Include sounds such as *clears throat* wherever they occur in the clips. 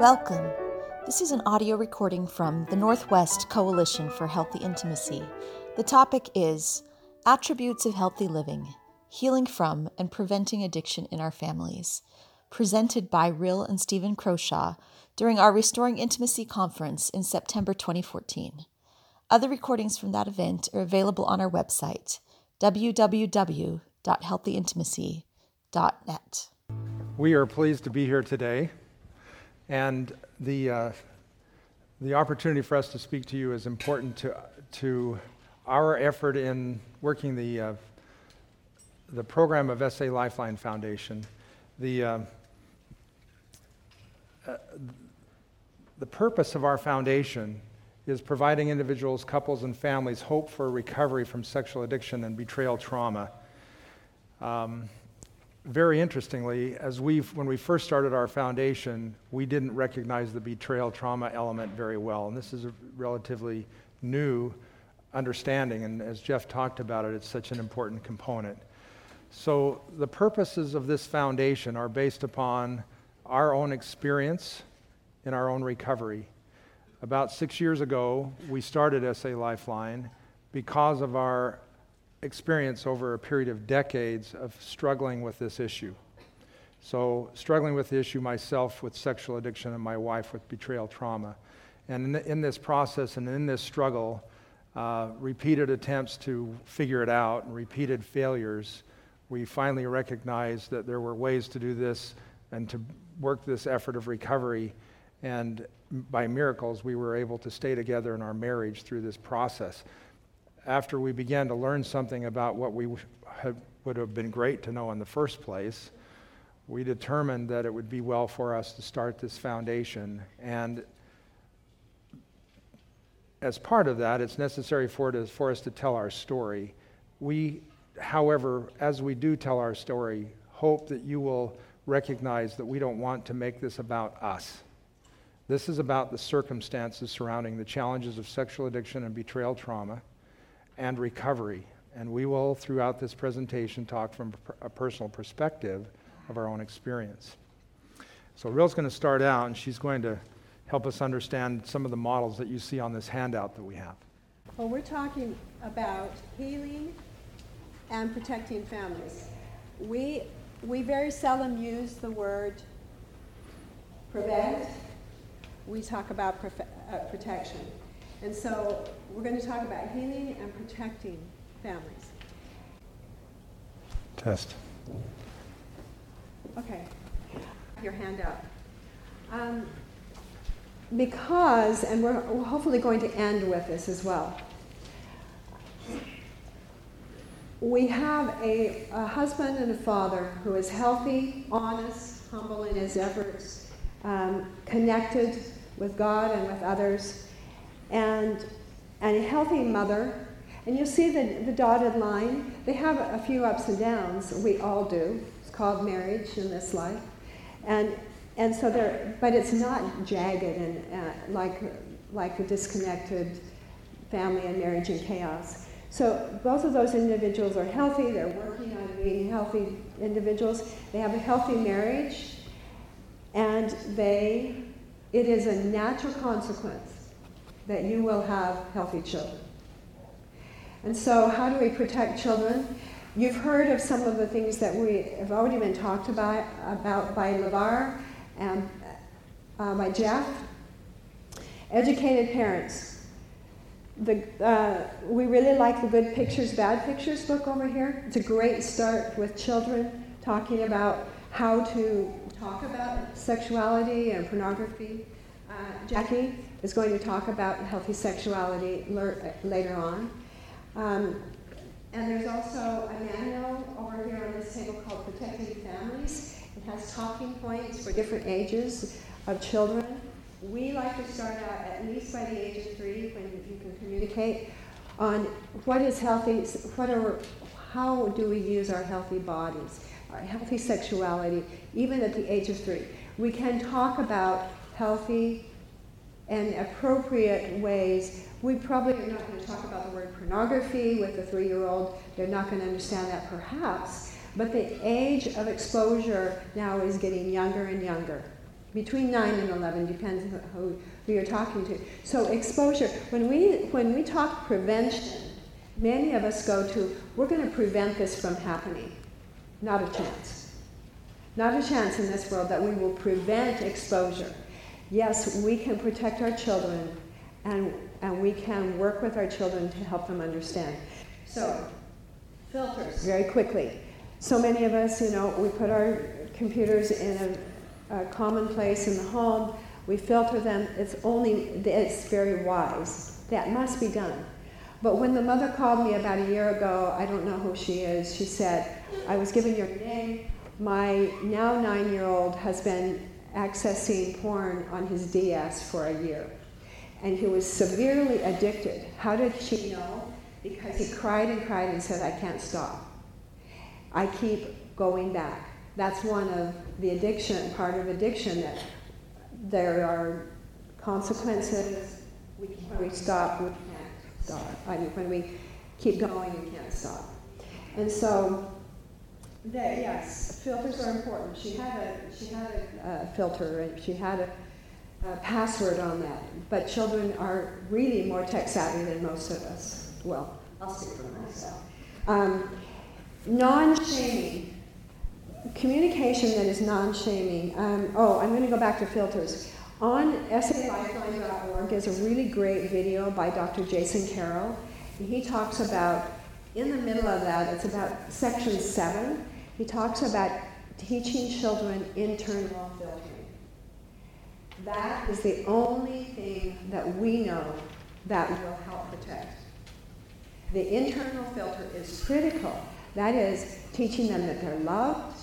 Welcome. This is an audio recording from the Northwest Coalition for Healthy Intimacy. The topic is Attributes of Healthy Living Healing from and Preventing Addiction in Our Families, presented by Rhyll and Steven Croshaw during our Restoring Intimacy conference in September 2014. Other recordings from that event are available on our website, www.healthyintimacy.net. We are pleased to be here today, and the, uh, the opportunity for us to speak to you is important to, to our effort in working the, uh, the program of SA Lifeline Foundation. The, uh, uh, the purpose of our foundation is providing individuals, couples, and families hope for recovery from sexual addiction and betrayal trauma. Um, very interestingly, as we've, when we first started our foundation, we didn't recognize the betrayal trauma element very well, and this is a relatively new understanding. And as Jeff talked about it, it's such an important component. So the purposes of this foundation are based upon our own experience in our own recovery. About six years ago, we started SA Lifeline because of our experience over a period of decades of struggling with this issue. So, struggling with the issue myself with sexual addiction and my wife with betrayal trauma. And in, in this process and in this struggle, uh, repeated attempts to figure it out and repeated failures, we finally recognized that there were ways to do this and to work this effort of recovery. And by miracles, we were able to stay together in our marriage through this process after we began to learn something about what we had, would have been great to know in the first place, we determined that it would be well for us to start this foundation. And as part of that, it's necessary for, for us to tell our story. We, however, as we do tell our story, hope that you will recognize that we don't want to make this about us. This is about the circumstances surrounding the challenges of sexual addiction and betrayal trauma and recovery. And we will, throughout this presentation, talk from a personal perspective of our own experience. So, Rhyll's going to start out, and she's going to help us understand some of the models that you see on this handout that we have. Well, we're talking about healing and protecting families. We, we very seldom use the word prevent, we talk about uh, protection. And so we're going to talk about healing and protecting families. Test. Okay. Your hand up. Um, because, and we're, we're hopefully going to end with this as well. We have a, a, husband and a father who is healthy, honest, humble in his efforts, um, connected with God and with others, and, and a healthy mother. And you'll see the, the dotted line. They have a few ups and downs. We all do. It's called marriage in this life. And, and so there, but it's not jagged and uh, like, like a disconnected family and marriage in chaos. So both of those individuals are healthy. They're working on being healthy individuals. They have a healthy marriage, and they, it is a natural consequence that you will have healthy children. And so, how do we protect children? You've heard of some of the things that we have already been talked about, about by LeVar and uh, by Jeff. Educated parents. The, uh, we really like the Good Pictures, Bad Pictures book over here. It's a great start with children talking about how to talk about sexuality and pornography. Uh, Jackie is going to talk about healthy sexuality later on. Um, and there's also a manual over here on this table called Protecting Families. It has talking points for different ages of children. We like to start out at least by the age of three when you can communicate on what is healthy, what are, how do we use our healthy bodies, our healthy sexuality, even at the age of three. We can talk about healthy and appropriate ways. We probably are not going to talk about the word pornography with a three year old. They're not going to understand that perhaps. But the age of exposure now is getting younger and younger. between 9 and 11 depends who, who you're talking to so exposure when we when we talk prevention many of us go to we're going to prevent this from happening not a chance not a chance in this world that we will prevent exposure yes we can protect our children and and we can work with our children to help them understand so filters very quickly so many of us you know we put our computers in a common place in the home. We filter them. It's only, it's very wise. That must be done. But when the mother called me about a year ago, I don't know who she is, she said, I was given your name. My now nine year old has been accessing porn on his DS for a year. And he was severely addicted. How did she know? Because he cried and cried and said, I can't stop. I keep going back that's one of the addiction, part of addiction, that there are consequences. We, we stop, we can't stop. I mean, when we keep going, we can't stop. And so, that, yes, filters are important. She had a, she had a uh, filter, and she had a, a password on that. But children are really more tech savvy than most of us. Well, I'll speak for myself. Um, non-shaming communication that is non-shaming. Um, oh, I'm going to go back to filters. On salifeline.org is a really great video by Dr. Jason Carroll. He talks about, in the middle of that, it's about section seven, he talks about teaching children internal filtering. That is the only thing that we know that will help protect. The internal filter is critical. That is teaching them that they're loved,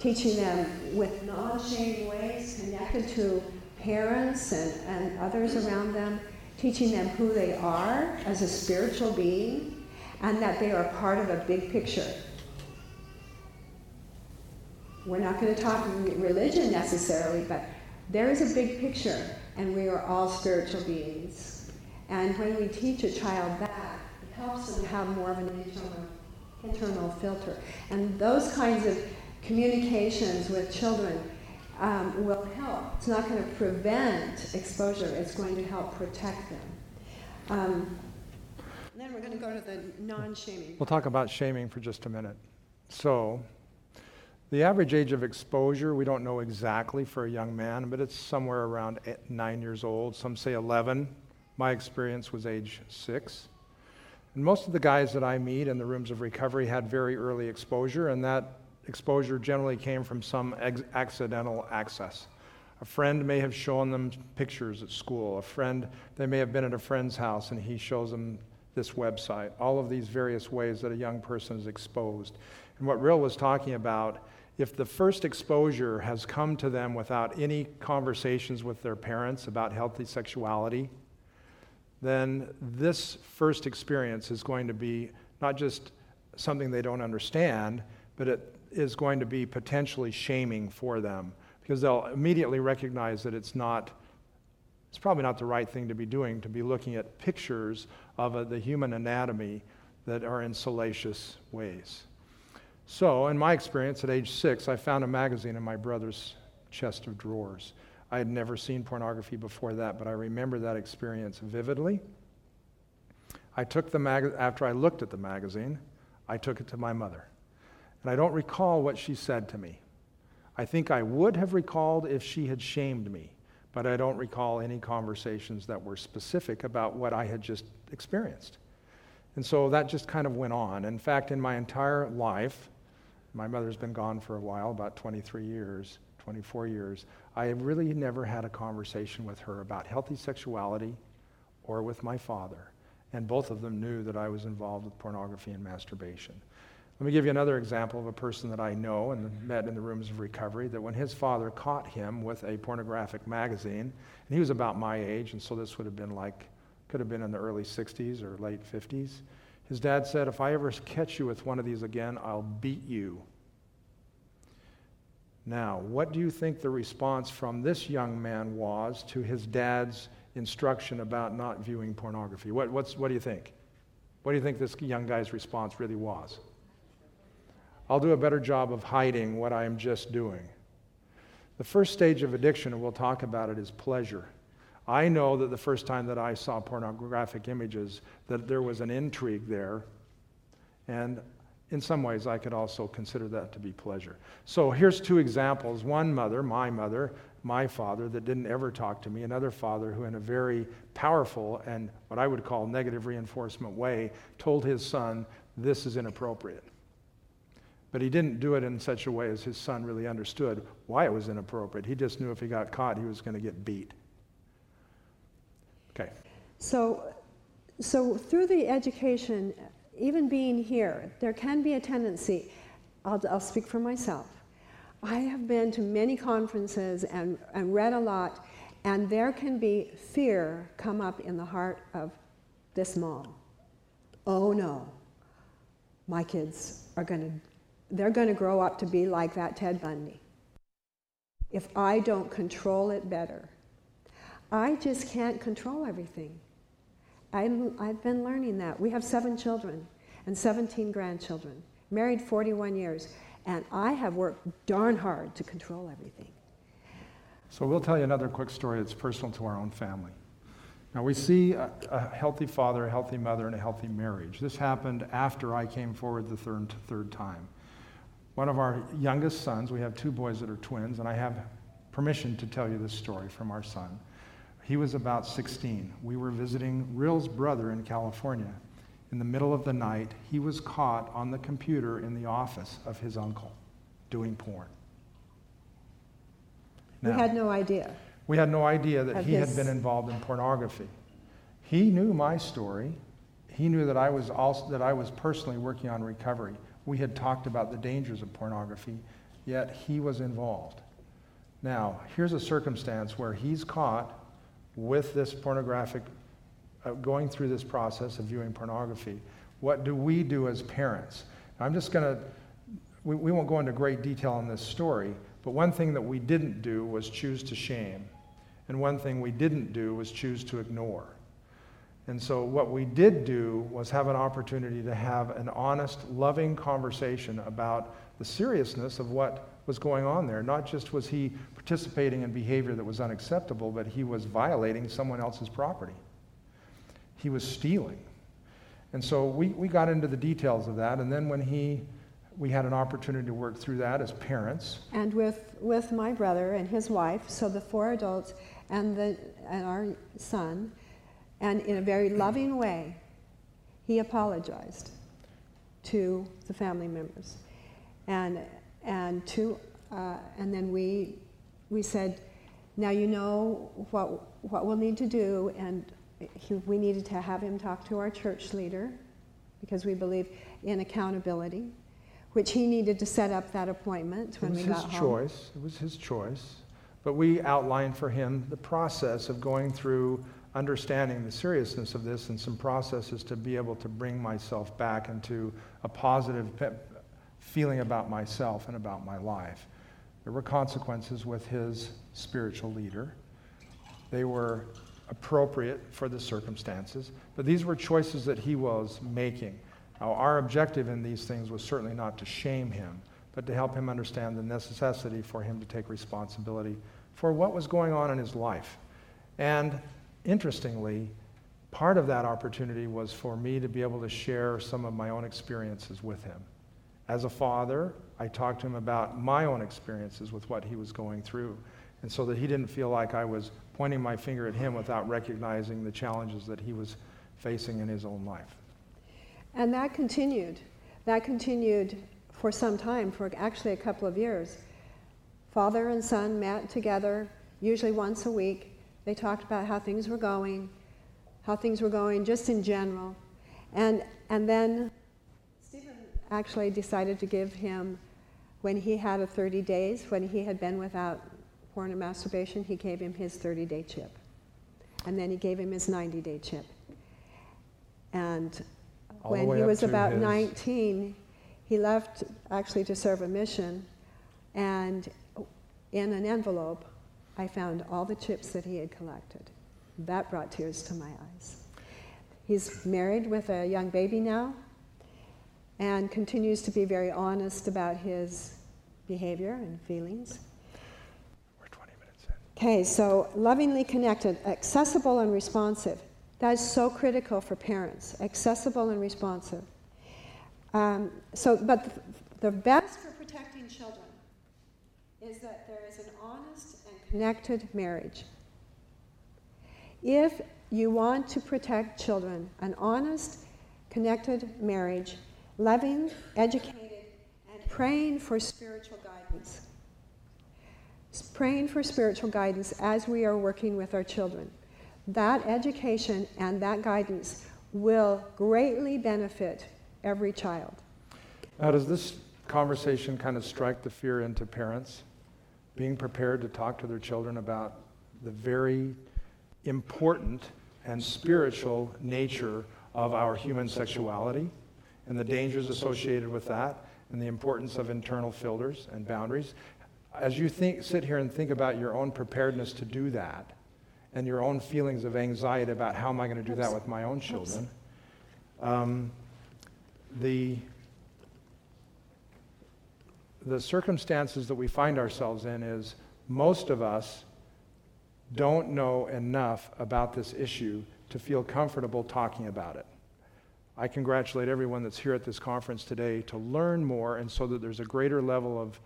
teaching them with non-shaming ways, connected to parents and, and others around them, teaching them who they are as a spiritual being, and that they are part of a big picture. We're not going to talk religion necessarily, but there is a big picture, and we are all spiritual beings. And when we teach a child that, it helps them have more of an internal, internal filter. And those kinds of communications with children um, will help. It's not going to prevent exposure, it's going to help protect them. Um, then we're going to go to the non shaming. We'll talk about shaming for just a minute. So, the average age of exposure, we don't know exactly for a young man, but it's somewhere around eight, nine years old. Some say 11. My experience was age six. And most of the guys that I meet in the rooms of recovery had very early exposure, and that exposure generally came from some ex- accidental access. A friend may have shown them pictures at school. A friend, they may have been at a friend's house and he shows them this website. All of these various ways that a young person is exposed. And what Rhyll was talking about, if the first exposure has come to them without any conversations with their parents about healthy sexuality, then this first experience is going to be not just something they don't understand, but it is going to be potentially shaming for them because they'll immediately recognize that it's not it's probably not the right thing to be doing to be looking at pictures of a, the human anatomy that are in salacious ways so in my experience at age six i found a magazine in my brother's chest of drawers i had never seen pornography before that but i remember that experience vividly i took the mag- after i looked at the magazine i took it to my mother and I don't recall what she said to me. I think I would have recalled if she had shamed me, but I don't recall any conversations that were specific about what I had just experienced. And so that just kind of went on. In fact, in my entire life, my mother's been gone for a while, about 23 years, 24 years, I have really never had a conversation with her about healthy sexuality or with my father. And both of them knew that I was involved with pornography and masturbation. Let me give you another example of a person that I know and met in the rooms of recovery that when his father caught him with a pornographic magazine, and he was about my age, and so this would have been like, could have been in the early 60s or late 50s. His dad said, If I ever catch you with one of these again, I'll beat you. Now, what do you think the response from this young man was to his dad's instruction about not viewing pornography? What, what do you think? What do you think this young guy's response really was? I'll do a better job of hiding what I am just doing. The first stage of addiction, and we'll talk about it, is pleasure. I know that the first time that I saw pornographic images, that there was an intrigue there, and in some ways I could also consider that to be pleasure. So here's two examples. One mother, my mother, my father, that didn't ever talk to me. Another father who, in a very powerful and what I would call negative reinforcement way, told his son, This is inappropriate. But he didn't do it in such a way as his son really understood why it was inappropriate. He just knew if he got caught, he was going to get beat. Okay. So, so through the education, even being here, there can be a tendency. I'll, I'll speak for myself. I have been to many conferences and, and read a lot, and there can be fear come up in the heart of this mom. Oh no, my kids are going to they're going to grow up to be like that Ted Bundy. If I don't control it better, I just can't control everything. i have been learning that. We have seven children and 17 grandchildren, married 41 years, and I have worked darn hard to control everything. So we'll tell you another quick story that's personal to our own family. Now, we see a, a, healthy father, a healthy mother, and a healthy marriage. This happened after I came forward the third, third time one of our youngest sons, we have two boys that are twins, and I have permission to tell you this story from our son. He was about 16. We were visiting Rhyll's brother in California. In the middle of the night, he was caught on the computer in the office of his uncle doing porn. Now, we had no idea. We had no idea that he had been involved in pornography. He knew my story. He knew that I was also that I was personally working on recovery. We had talked about the dangers of pornography, yet he was involved. Now, here's a circumstance where he's caught with this pornographic, uh, going through this process of viewing pornography. What do we do as parents? I'm just going to, we, we won't go into great detail on this story, but one thing that we didn't do was choose to shame. And one thing we didn't do was choose to ignore. And so, what we did do was have an opportunity to have an honest, loving conversation about the seriousness of what was going on there. Not just was he participating in behavior that was unacceptable, but he was violating someone else's property. He was stealing. And so we, we got into the details of that. And then when he, we had an opportunity to work through that as parents. And with, with my brother and his wife, so the four adults and, the, and our son, and in a very loving way, he apologized to the family members. And, and, to, uh, and then we, we said, now you know what, what we'll need to do, and he, we needed to have him talk to our church leader because we believe in accountability, which he needed to set up that appointment when we got home. It was his choice. It was his choice. But we outlined for him the process of going through understanding the seriousness of this and some processes to be able to bring myself back into a positive feeling about myself and about my life. There were consequences with his spiritual leader. They were appropriate for the circumstances, but these were choices that he was making. Now, our objective in these things was certainly not to shame him, but to help him understand the necessity for him to take responsibility for what was going on in his life. And interestingly, part of that opportunity was for me to be able to share some of my own experiences with him. As a father, I talked to him about my own experiences with what he was going through. And so that he didn't feel like I was pointing my finger at him without recognizing the challenges that he was facing in his own life. And that continued. That continued for some time, for actually a couple of years. Father and son met together, usually once a week, they talked about how things were going, how things were going just in general. And, and then actually decided to give him, when he had a 30 days, when he had been without porn and masturbation, he gave him his 30 day chip. And then he gave him his 90 day chip. And All when he was about his... 19, he left actually to serve a mission. And in an envelope I found all the chips that he had collected. That brought tears to my eyes. He's married with a young baby now and continues to be very honest about his behavior and feelings. We're 20 minutes in. Okay, so lovingly connected, accessible and responsive. That is so critical for parents, accessible and responsive. Um, so, but the, the best for protecting children is that there is an honest and connected marriage. If you want to protect children, an honest, connected marriage, loving, educated, and praying for spiritual guidance. Praying for spiritual guidance as we are working with our children. That education and that guidance will greatly benefit every child. Now, does this conversation kind of strike the fear into parents? Being prepared to talk to their children about the very important and spiritual nature of our human sexuality and the dangers associated with that and the importance of internal filters and boundaries. As you think, sit here and think about your own preparedness to do that and your own feelings of anxiety about how am I going to do that with my own children, um, the, the circumstances that we find ourselves in is most of us don't know enough about this issue to feel comfortable talking about it. I congratulate everyone that's here at this conference today to learn more and so that there's a greater level of,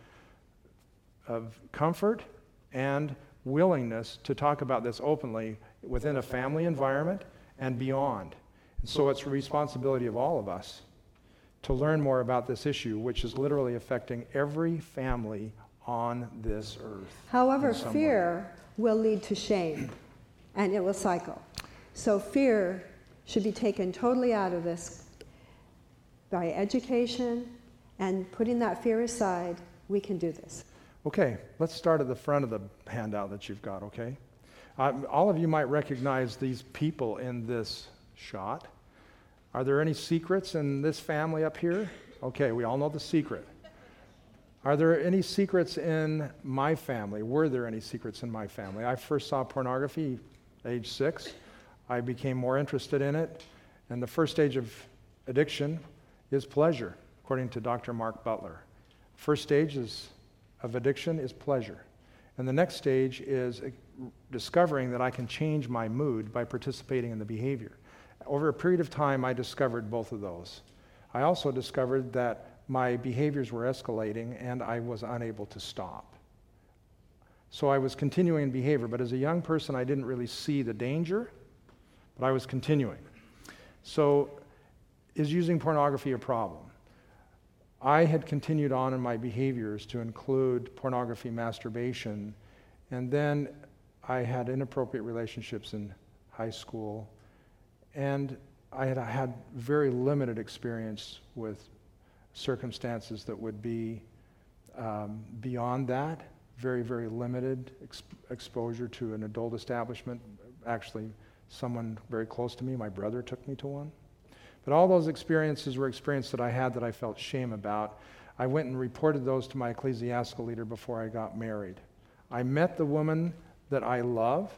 of comfort and willingness to talk about this openly within a family environment and beyond. And so it's a responsibility of all of us to learn more about this issue, which is literally affecting every family on this earth. However, fear way. will lead to shame and it will cycle. So, fear should be taken totally out of this by education and putting that fear aside. We can do this. Okay, let's start at the front of the handout that you've got, okay? Uh, all of you might recognize these people in this shot. Are there any secrets in this family up here? Okay, we all know the secret. Are there any secrets in my family? Were there any secrets in my family? I first saw pornography age six. I became more interested in it. And the first stage of addiction is pleasure, according to Dr. Mark Butler. First stage is, of addiction is pleasure. And the next stage is discovering that I can change my mood by participating in the behavior. Over a period of time, I discovered both of those. I also discovered that my behaviors were escalating and I was unable to stop. So I was continuing in behavior, but as a young person, I didn't really see the danger, but I was continuing. So, is using pornography a problem? I had continued on in my behaviors to include pornography, masturbation, and then I had inappropriate relationships in high school and I had, I had very limited experience with circumstances that would be um, beyond that, very, very limited ex- exposure to an adult establishment. Actually, someone very close to me, my brother, took me to one. But all those experiences were experiences that I had that I felt shame about. I went and reported those to my ecclesiastical leader before I got married. I met the woman that I love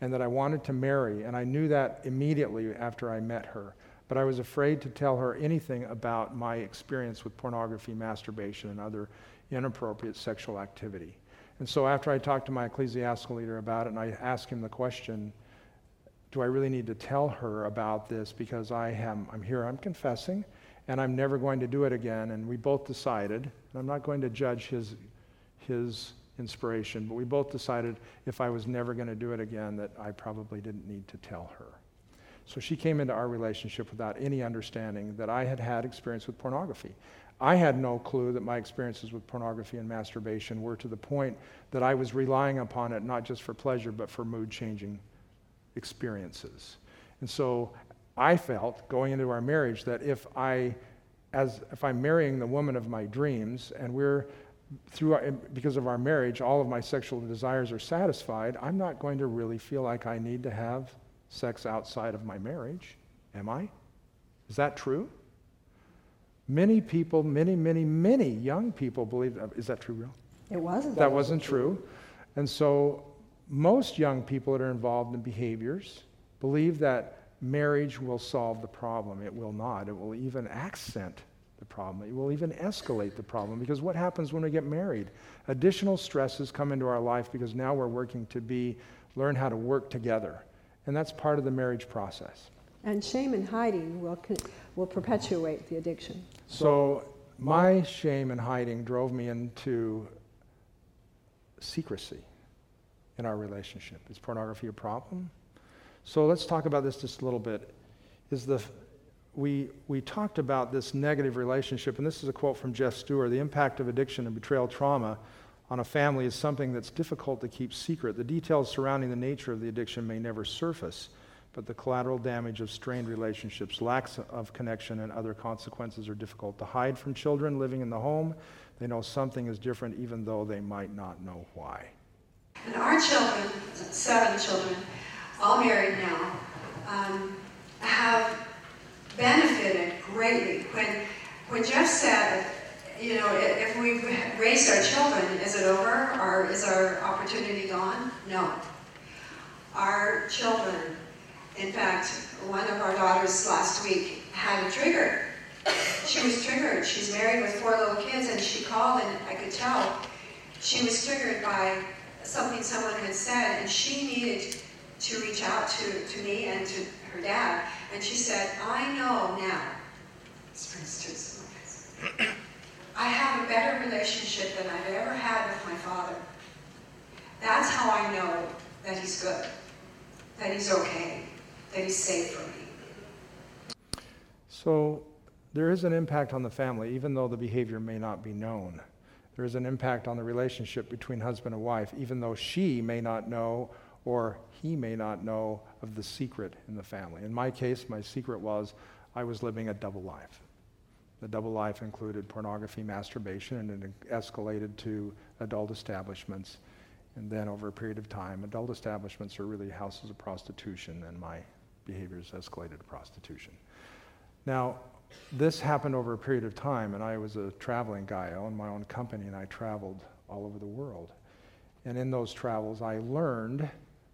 and that I wanted to marry, and I knew that immediately after I met her. But I was afraid to tell her anything about my experience with pornography, masturbation, and other inappropriate sexual activity. And so after I talked to my ecclesiastical leader about it, and I asked him the question, do I really need to tell her about this because I am I'm here, I'm confessing, and I'm never going to do it again. And we both decided, and I'm not going to judge his, his inspiration, but we both decided if I was never going to do it again, that I probably didn't need to tell her. So she came into our relationship without any understanding that I had had experience with pornography. I had no clue that my experiences with pornography and masturbation were to the point that I was relying upon it not just for pleasure, but for mood changing experiences. And so I felt going into our marriage that if I as if I'm marrying the woman of my dreams and we're through our, because of our marriage, all of my sexual desires are satisfied, I'm not going to really feel like I need to have sex outside of my marriage. Am I? Is that true? Many people, many, many, many young people believe that. Is that true, Rhyll? It wasn't. That, that wasn't true. And so most young people that are involved in behaviors believe that marriage will solve the problem. It will not. It will even accent the problem. It will even escalate the problem because what happens when we get married? Additional stresses come into our life because now we're working to be, learn how to work together. And that's part of the marriage process. And shame and hiding will, will perpetuate the addiction. So, my shame and hiding drove me into secrecy in our relationship. Is pornography a problem? So, let's talk about this just a little bit. Is the we, we talked about this negative relationship, and this is a quote from Jeff Stewart the impact of addiction and betrayal trauma on a family is something that's difficult to keep secret. The details surrounding the nature of the addiction may never surface, but the collateral damage of strained relationships, lacks of connection, and other consequences are difficult to hide from children living in the home. They know something is different even though they might not know why. And our children, seven children, all married now, um, have benefited greatly. When, when Jeff said, you know, if we've raised our children, is it over or is our opportunity gone? No. Our children, in fact, one of our daughters last week had a trigger. She was triggered. She's married with four little kids, and she called, and I could tell she was triggered by something someone had said, and she needed to reach out to, to me and to her dad. And she said, I know now. *clears throat* I have a better relationship than I've ever had with my father. That's how I know that he's good, that he's okay, that he's safe for me. So there is an impact on the family, even though the behavior may not be known. There is an impact on the relationship between husband and wife, even though she may not know or he may not know of the secret in the family. In my case, my secret was I was living a double life. The double life included pornography, masturbation, and it escalated to adult establishments. And then over a period of time, adult establishments are really houses of prostitution, and my behaviors escalated to prostitution. Now, this happened over a period of time, and I was a traveling guy. I owned my own company, and I traveled all over the world. And in those travels, I learned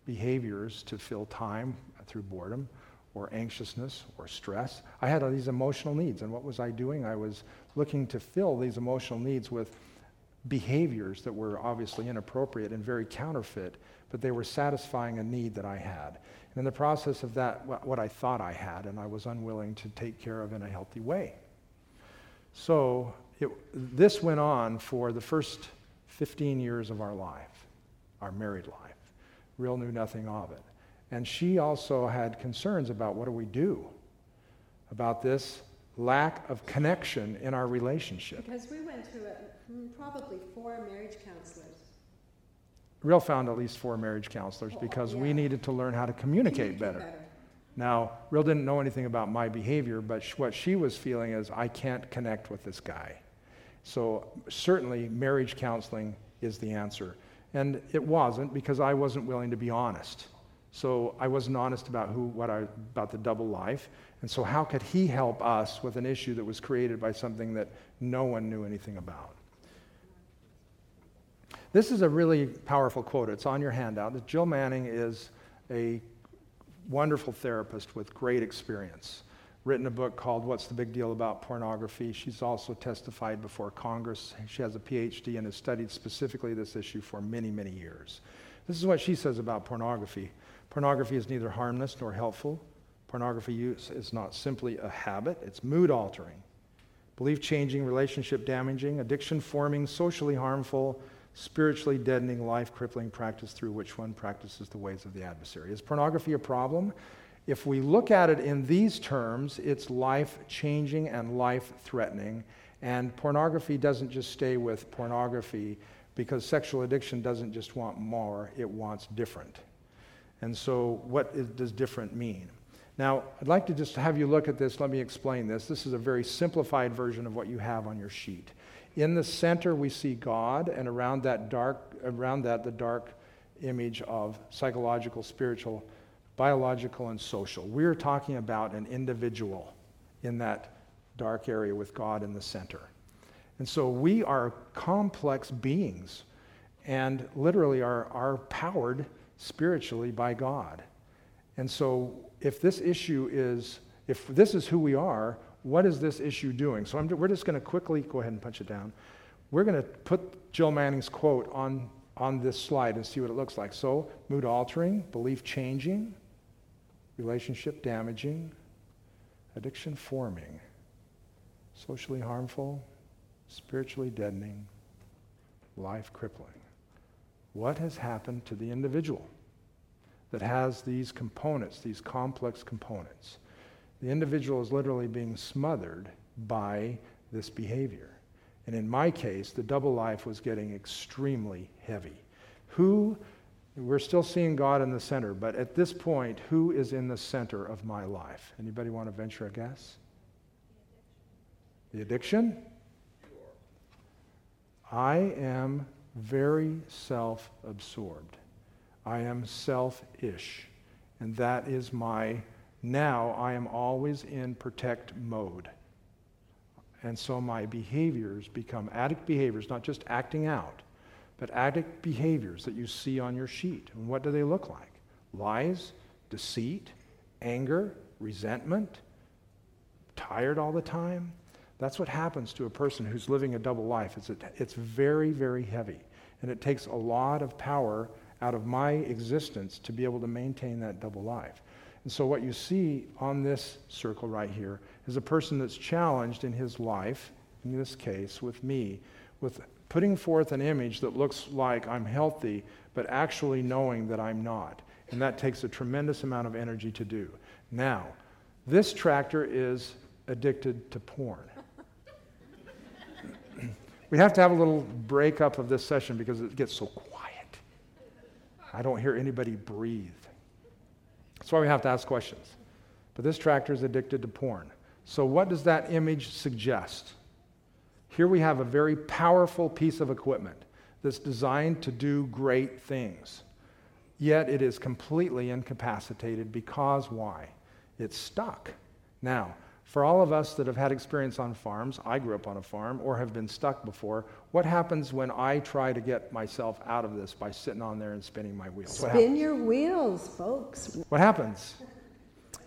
behaviors to fill time through boredom or anxiousness or stress. I had all these emotional needs, and what was I doing? I was looking to fill these emotional needs with behaviors that were obviously inappropriate and very counterfeit, but they were satisfying a need that I had. And in the process of that, what I thought I had, and I was unwilling to take care of in a healthy way. So it, this went on for the first 15 years of our life, our married life. Rhyll knew nothing of it. And she also had concerns about what do we do about this lack of connection in our relationship. Because we went to a, mm, probably four marriage counselors. Rhyll found at least four marriage counselors oh, because yeah. we needed to learn how to communicate, communicate better. better. Now, Rhyll didn't know anything about my behavior, but sh- what she was feeling is I can't connect with this guy. So, certainly, marriage counseling is the answer. And it wasn't because I wasn't willing to be honest. So I wasn't honest about who, what I, about the double life. And so how could he help us with an issue that was created by something that no one knew anything about? This is a really powerful quote. It's on your handout. Jill Manning is a wonderful therapist with great experience written a book called What's the Big Deal About Pornography. She's also testified before Congress. She has a PhD and has studied specifically this issue for many, many years. This is what she says about pornography pornography is neither harmless nor helpful. Pornography use is not simply a habit, it's mood altering, belief changing, relationship damaging, addiction forming, socially harmful, spiritually deadening, life crippling practice through which one practices the ways of the adversary. Is pornography a problem? If we look at it in these terms, it's life changing and life threatening. And pornography doesn't just stay with pornography because sexual addiction doesn't just want more, it wants different. And so, what is, does different mean? Now, I'd like to just have you look at this. Let me explain this. This is a very simplified version of what you have on your sheet. In the center, we see God, and around that dark, around that, the dark image of psychological, spiritual biological and social. We're talking about an individual in that dark area with God in the center. And so we are complex beings and literally are, are powered spiritually by God. And so if this issue is, if this is who we are, what is this issue doing? So I'm, we're just going to quickly go ahead and punch it down. We're going to put Jill Manning's quote on, on this slide and see what it looks like. So, mood altering, belief changing, relationship damaging, addiction forming, socially harmful, spiritually deadening, life crippling. What has happened to the individual that has these components, these complex components? The individual is literally being smothered by this behavior. And in my case, the double life was getting extremely heavy. Who, we're still seeing God in the center, but at this point, who is in the center of my life? Anybody want to venture a guess? The addiction? I am very self absorbed. I am selfish. And that is my now I am always in protect mode. And so my behaviors become addict behaviors, not just acting out, but addict behaviors that you see on your sheet. And what do they look like? Lies, deceit, anger, resentment, tired all the time. That's what happens to a person who's living a double life. It's, a, it's very, very heavy. And it takes a lot of power out of my existence to be able to maintain that double life. And so, what you see on this circle right here is a person that's challenged in his life, in this case with me, with putting forth an image that looks like I'm healthy, but actually knowing that I'm not. And that takes a tremendous amount of energy to do. Now, this tractor is addicted to porn. *laughs* we have to have a little breakup of this session because it gets so quiet. I don't hear anybody breathe. That's why we have to ask questions. But this tractor is addicted to porn. So, what does that image suggest? Here we have a very powerful piece of equipment that's designed to do great things. Yet it is completely incapacitated because why? It's stuck. Now, for all of us that have had experience on farms, I grew up on a farm or have been stuck before, what happens when I try to get myself out of this by sitting on there and spinning my wheels? Spin your wheels, folks. What happens?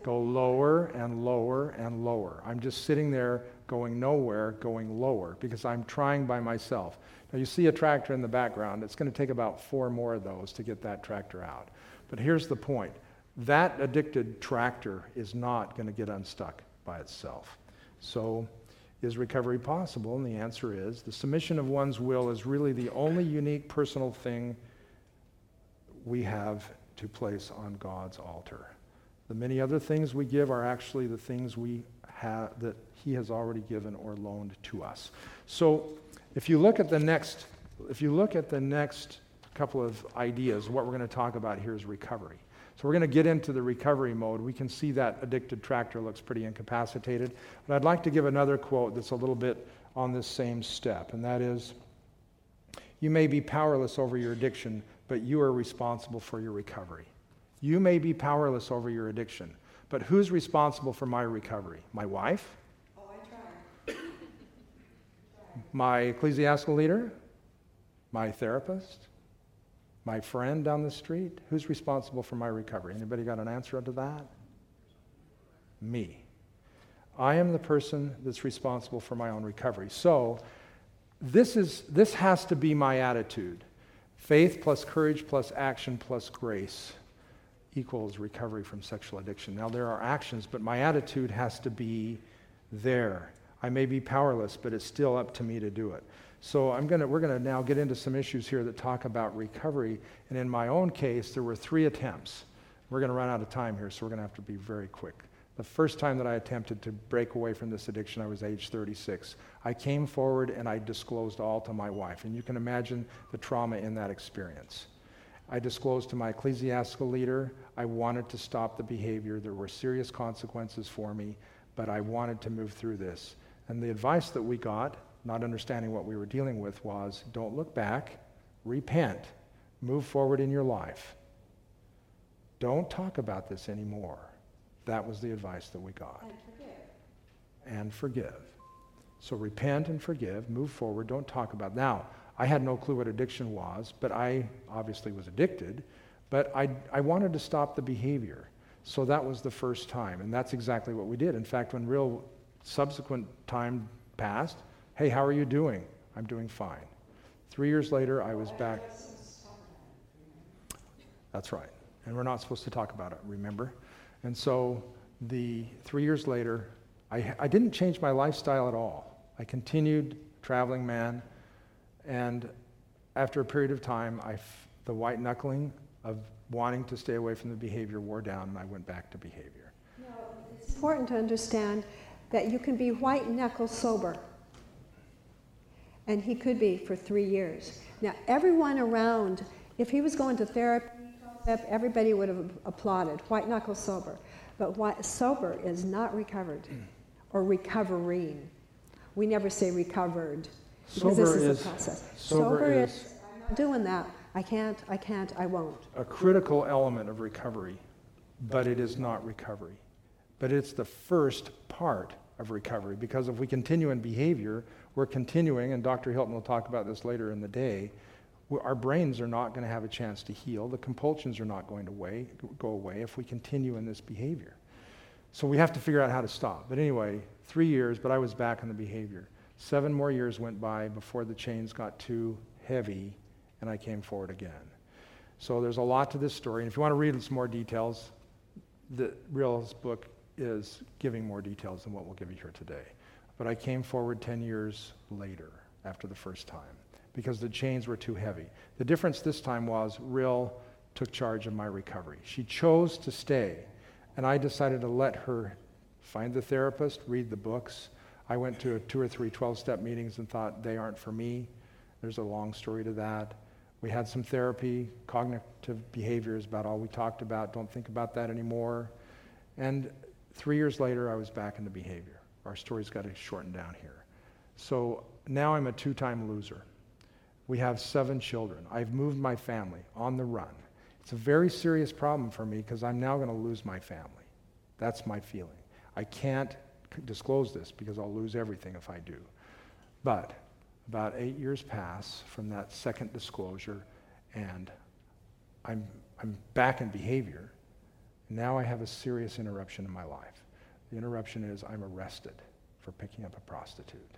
Go lower and lower and lower. I'm just sitting there going nowhere, going lower because I'm trying by myself. Now, you see a tractor in the background. It's going to take about four more of those to get that tractor out. But here's the point that addicted tractor is not going to get unstuck by itself. So, is recovery possible? And the answer is the submission of one's will is really the only unique personal thing we have to place on God's altar. The many other things we give are actually the things we have that He has already given or loaned to us. So, if you look at the next, if you look at the next couple of ideas, what we're going to talk about here is recovery. So we're going to get into the recovery mode. We can see that addicted tractor looks pretty incapacitated. But I'd like to give another quote that's a little bit on this same step, and that is You may be powerless over your addiction, but you are responsible for your recovery. You may be powerless over your addiction, but who's responsible for my recovery? My wife? Oh, I try. My ecclesiastical leader? My therapist? My friend down the street? Who's responsible for my recovery? Anybody got an answer to that? Me. I am the person that's responsible for my own recovery. So, this, is, this has to be my attitude. Faith plus courage plus action plus grace equals recovery from sexual addiction. Now, there are actions, but my attitude has to be there. I may be powerless, but it's still up to me to do it. So I'm gonna, we're going to now get into some issues here that talk about recovery. And in my own case, there were three attempts. We're going to run out of time here, so we're going to have to be very quick. The first time that I attempted to break away from this addiction, I was age 36. I came forward and I disclosed all to my wife. And you can imagine the trauma in that experience. I disclosed to my ecclesiastical leader I wanted to stop the behavior. There were serious consequences for me, but I wanted to move through this. And the advice that we got not understanding what we were dealing with was don't look back, repent, move forward in your life. Don't talk about this anymore. That was the advice that we got. And forgive. And forgive. So repent and forgive, move forward, don't talk about. Now, I had no clue what addiction was, but I obviously was addicted, but I, I wanted to stop the behavior. So that was the first time, and that's exactly what we did. In fact, when Rhyll Subsequent time passed. Hey, how are you doing? I'm doing fine. Three years later, I was back. That's right. And we're not supposed to talk about it, remember? And so the three years later, I, I didn't change my lifestyle at all. I continued traveling man, and after a period of time, I f- the white knuckling of wanting to stay away from the behavior wore down, and I went back to behavior. No, it's important to understand that you can be white knuckle sober. And he could be for three years. Now, everyone around, if he was going to therapy, everybody would have applauded, white knuckle sober. But what, sober is not recovered or recovering. We never say recovered because this is, is- a process. sober is- is, I'm not doing that. I can't, I can't, I won't. a critical element of recovery, but it is not recovery. But it's the first part of recovery because if we continue in behavior, we're continuing, and Dr. Hilton will talk about this later in the day. Our brains are not going to have a chance to heal. The compulsions are not going to way, go away if we continue in this behavior. So we have to figure out how to stop. But anyway, three years, but I was back in the behavior. Seven more years went by before the chains got too heavy and I came forward again. So there's a lot to this story. And if you want to read some more details, the Rhyll's book is giving more details than what we'll give you here today. But I came forward 10 years later after the first time because the chains were too heavy. The difference this time was Rhyll took charge of my recovery. She chose to stay, and I decided to let her find the therapist, read the books. I went to two or three 12 step meetings and thought they aren't for me. There's a long story to that. We had some therapy, cognitive behavior is about all we talked about. Don't think about that anymore. And three years later, I was back in the behavior. Our story's got to shorten down here. So now I'm a two time loser. We have seven children. I've moved my family on the run. It's a very serious problem for me because I'm now going to lose my family. That's my feeling. I can't disclose this because I'll lose everything if I do. But about eight years pass from that second disclosure, and I'm, I'm back in behavior. Now I have a serious interruption in my life. The interruption is I'm arrested for picking up a prostitute.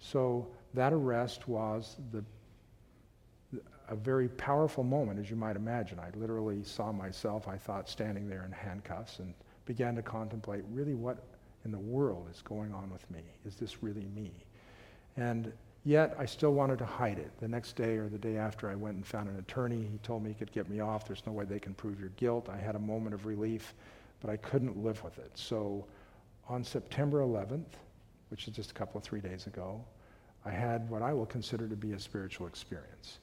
So that arrest was the, a very powerful moment, as you might imagine. I literally saw myself, I thought, standing there in handcuffs and began to contemplate really what in the world is going on with me. Is this really me? And yet I still wanted to hide it. The next day or the day after, I went and found an attorney. He told me he could get me off. There's no way they can prove your guilt. I had a moment of relief, but I couldn't live with it. So on September 11th, which is just a couple of three days ago, I had what I will consider to be a spiritual experience.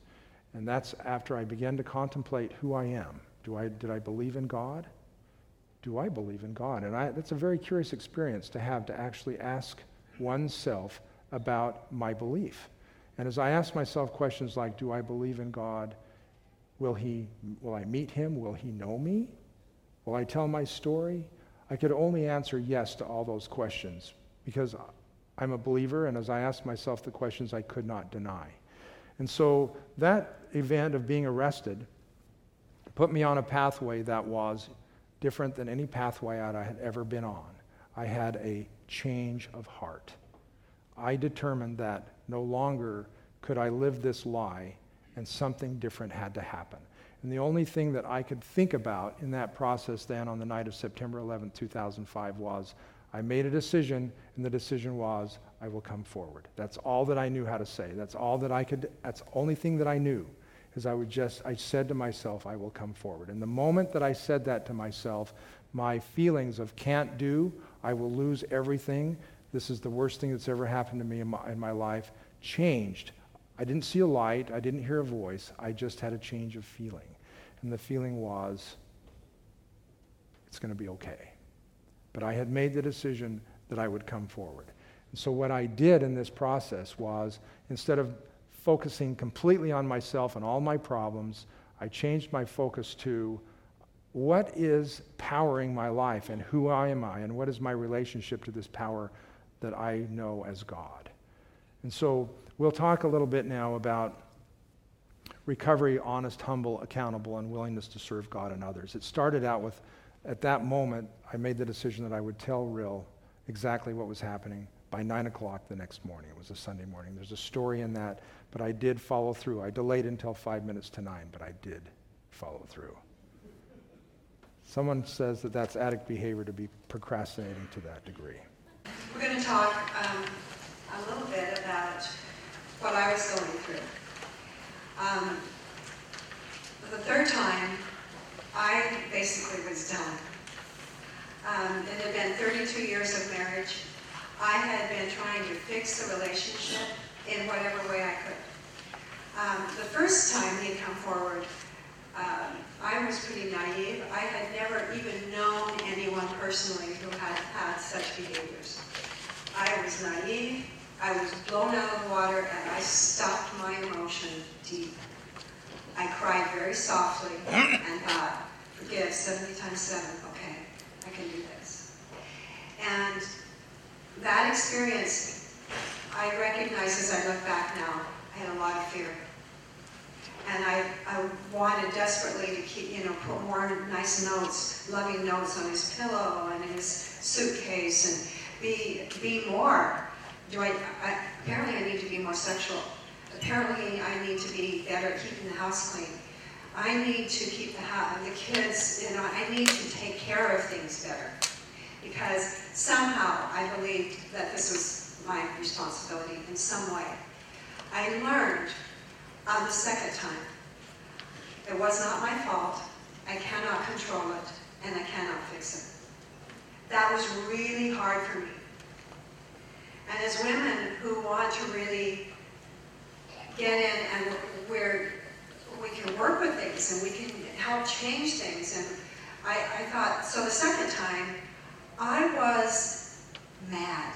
And that's after I began to contemplate who I am. Do I, did I believe in God? Do I believe in God? And I, that's a very curious experience to have to actually ask oneself about my belief. And as I ask myself questions like, do I believe in God? Will, he, will I meet him? Will he know me? Will I tell my story? I could only answer yes to all those questions because I'm a believer, and as I asked myself the questions, I could not deny. And so that event of being arrested put me on a pathway that was different than any pathway I had ever been on. I had a change of heart. I determined that no longer could I live this lie and something different had to happen. And the only thing that I could think about in that process then on the night of September 11, 2005 was I made a decision, and the decision was I will come forward. That's all that I knew how to say. That's all that I could, that's the only thing that I knew is I would just, I said to myself, I will come forward. And the moment that I said that to myself, my feelings of can't do, I will lose everything, this is the worst thing that's ever happened to me in my, in my life, changed. I didn't see a light, I didn't hear a voice, I just had a change of feeling. And the feeling was, it's going to be okay. But I had made the decision that I would come forward. And so what I did in this process was, instead of focusing completely on myself and all my problems, I changed my focus to what is powering my life and who am I and what is my relationship to this power that I know as God. And so we'll talk a little bit now about recovery, honest, humble, accountable, and willingness to serve God and others. It started out with, at that moment, I made the decision that I would tell Rhyll exactly what was happening by 9 o'clock the next morning. It was a Sunday morning. There's a story in that, but I did follow through. I delayed until five minutes to 9, but I did follow through. Someone says that that's addict behavior to be procrastinating to that degree. We're going to talk um, a little bit about what I was going through. Um, the third time, I basically was done. Um, it had been 32 years of marriage. I had been trying to fix the relationship in whatever way I could. Um, the first time he had come forward, um, I was pretty naive. I had never even known anyone personally who had had such behaviors. I was naive, I was blown out of the water, and I stopped my emotion deep. I cried very softly *coughs* and thought, forgive 70 times 7, okay, I can do this. And that experience, I recognize as I look back now, I had a lot of fear. And I, I wanted desperately to keep, you know, put more nice notes, loving notes on his pillow and his suitcase and be, be more. Do I, I, apparently I need to be more sexual. Apparently I need to be better at keeping the house clean. I need to keep the, house, the kids, you know, I need to take care of things better. Because somehow I believed that this was my responsibility in some way. I learned on the second time. It was not my fault. I cannot control it, and I cannot fix it. That was really hard for me. And as women who want to really get in and where we can work with things and we can help change things, and I, I thought, so the second time, I was mad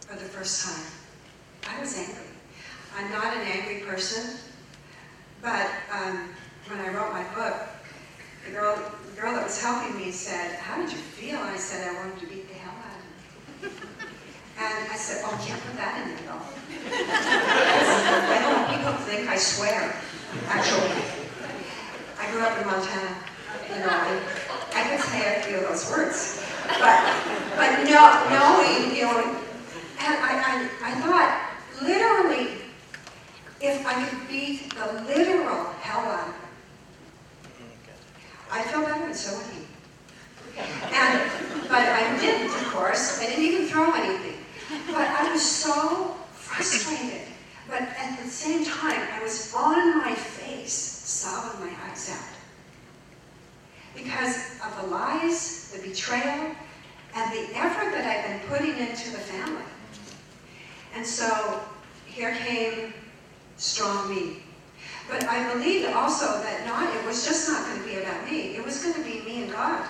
for the first time. I was angry. I'm not an angry person, but um, when I wrote my book, the girl, the girl that was helping me said, how did you feel? I said, I wanted to beat the hell out of him. And I said, oh, can't put that in there, though. I don't want people to think I swear, actually. I grew up in Montana, you know, and I could say a few of those words. But, but no, knowing, you know, and I, I, I thought, literally, if I could beat the literal hell out of him, mm-hmm. I feel better and so would he. And, but I didn't, of course. I didn't even throw anything. But I was so frustrated. But at the same time, I was on my face, sobbing my eyes out. Because of the lies, the betrayal, and the effort that I've been putting into the family. And so here came strong me. But I believed also that not it was just not going to be about me. It was going to be me and God.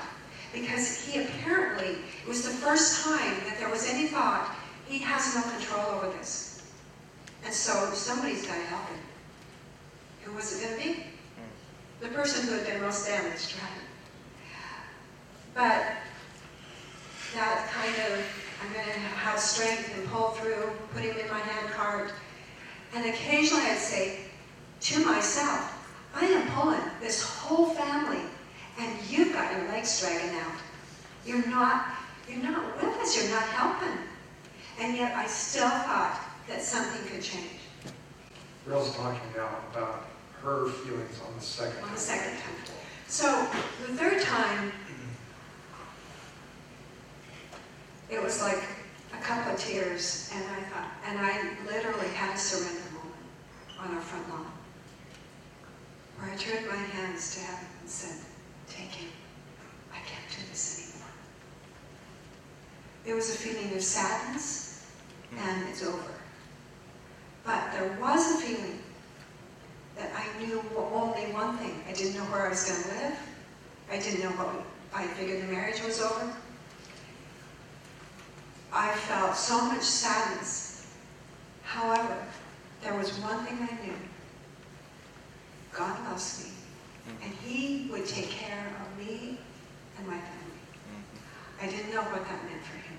Because he apparently, it was the first time that there was any thought, he has no control over this. And so somebody's got to help him. Who was it going to be? The person who had been most damaged, right? But that kind of, I'm going to have strength and pull through, put him in my hand cart. And occasionally I'd say to myself, I am pulling this whole family and you've got your legs dragging out. You're not, you're not with us, you're not helping. And yet I still thought that something could change. Rhyll's talking now about her feelings on the second On the second time. So the third time, *clears throat* it was like a couple of tears, and I thought, and I literally had a surrender moment on our front lawn, where I turned my hands to heaven and said, "Take him. I can't do this anymore." There was a feeling of sadness, and it's over. But there was a feeling that I knew only one thing. I didn't know where I was going to live. I didn't know what. I figured the marriage was over. I felt so much sadness. However, there was one thing I knew. God loves me, and He would take care of me and my family. I didn't know what that meant for Him.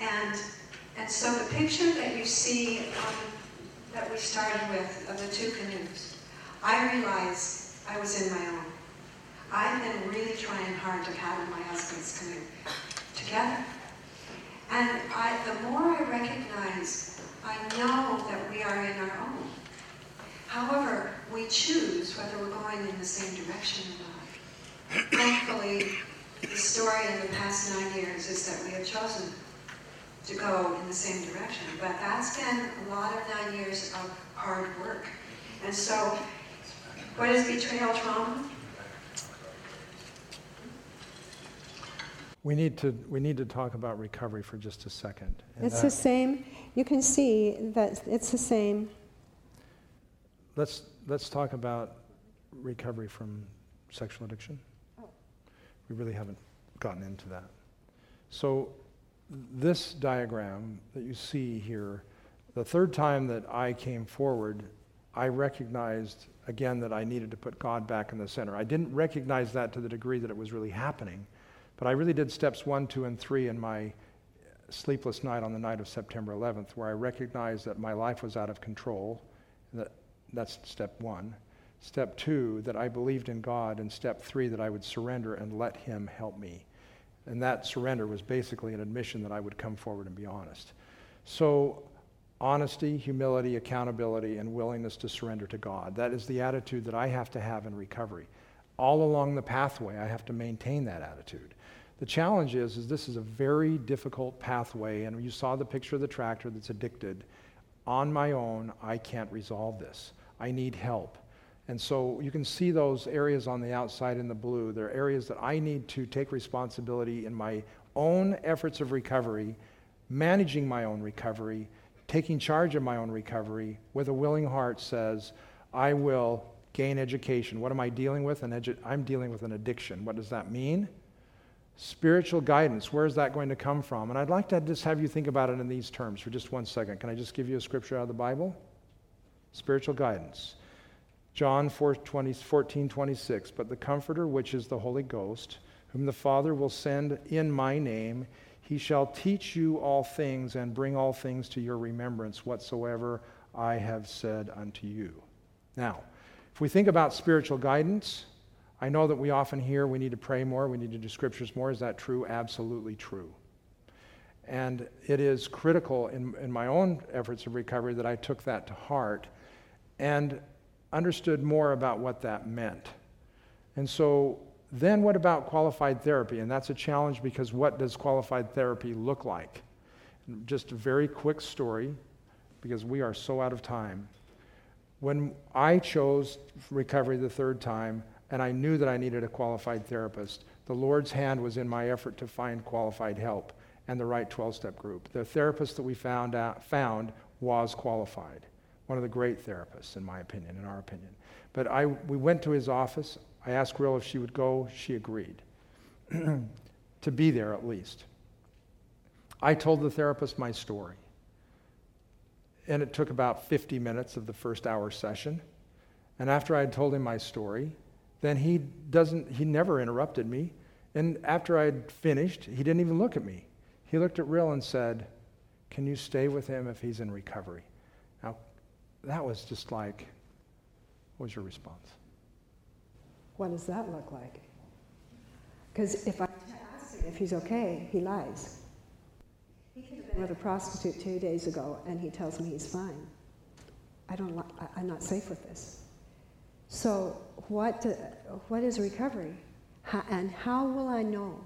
And, and so the picture that you see um, that we started with of the two canoes, I realized I was in my own. I've been really trying hard to paddle my husband's canoe together. And I, the more I recognize, I know that we are in our own. However, we choose whether we're going in the same direction or not. Thankfully, the story in the past nine years is that we have chosen to go in the same direction. But that's been a lot of nine years of hard work. And so, what is betrayal trauma? We need to, we need to talk about recovery for just a second. And It's that- the same, you can see that it's the same. Let's, let's talk about recovery from sexual addiction. Oh. We really haven't gotten into that. So, this diagram that you see here, the third time that I came forward, I recognized again that I needed to put God back in the center. I didn't recognize that to the degree that it was really happening, but I really did steps one, two, and three in my sleepless night on the night of September 11th, where I recognized that my life was out of control. That, that's step one. Step two, that I believed in God. And step three, that I would surrender and let Him help me. And that surrender was basically an admission that I would come forward and be honest. So, honesty, humility, accountability, and willingness to surrender to God. That is the attitude that I have to have in recovery. All along the pathway, I have to maintain that attitude. The challenge is, is this is a very difficult pathway, and you saw the picture of the tractor that's addicted. On my own, I can't resolve this. I need help. And so you can see those areas on the outside in the blue. They're areas that I need to take responsibility in my own efforts of recovery, managing my own recovery, taking charge of my own recovery with a willing heart says, I will gain education. What am I dealing with? An edu- I'm dealing with an addiction. What does that mean? Spiritual guidance. Where is that going to come from? And I'd like to just have you think about it in these terms for just one second. Can I just give you a scripture out of the Bible? Spiritual guidance. John 4, 20, 14, 26. But the Comforter, which is the Holy Ghost, whom the Father will send in my name, he shall teach you all things and bring all things to your remembrance whatsoever I have said unto you. Now, if we think about spiritual guidance, I know that we often hear we need to pray more, we need to do scriptures more. Is that true? Absolutely true. And it is critical in, in my own efforts of recovery that I took that to heart and understood more about what that meant. And so then what about qualified therapy? And that's a challenge because what does qualified therapy look like? Just a very quick story because we are so out of time. When I chose recovery the third time and I knew that I needed a qualified therapist, the Lord's hand was in my effort to find qualified help and the right 12 step group. The therapist that we found, out, found was qualified, one of the great therapists, in my opinion, in our opinion. But I, we went to his office. I asked Rhyll if she would go. She agreed *clears throat* to be there at least. I told the therapist my story. And it took about 50 minutes of the first hour session. And after I had told him my story, then he doesn't, he never interrupted me. And after I'd finished, he didn't even look at me. He looked at Rhyll and said, Can you stay with him if he's in recovery? Now, that was just like, what was your response? What does that look like? Because if I ask him if he's okay, he lies. He could have been with a prostitute two days ago and he tells me he's fine. I don't li- I- I'm not safe with this. So, what, do- what is recovery? How, and how will I know?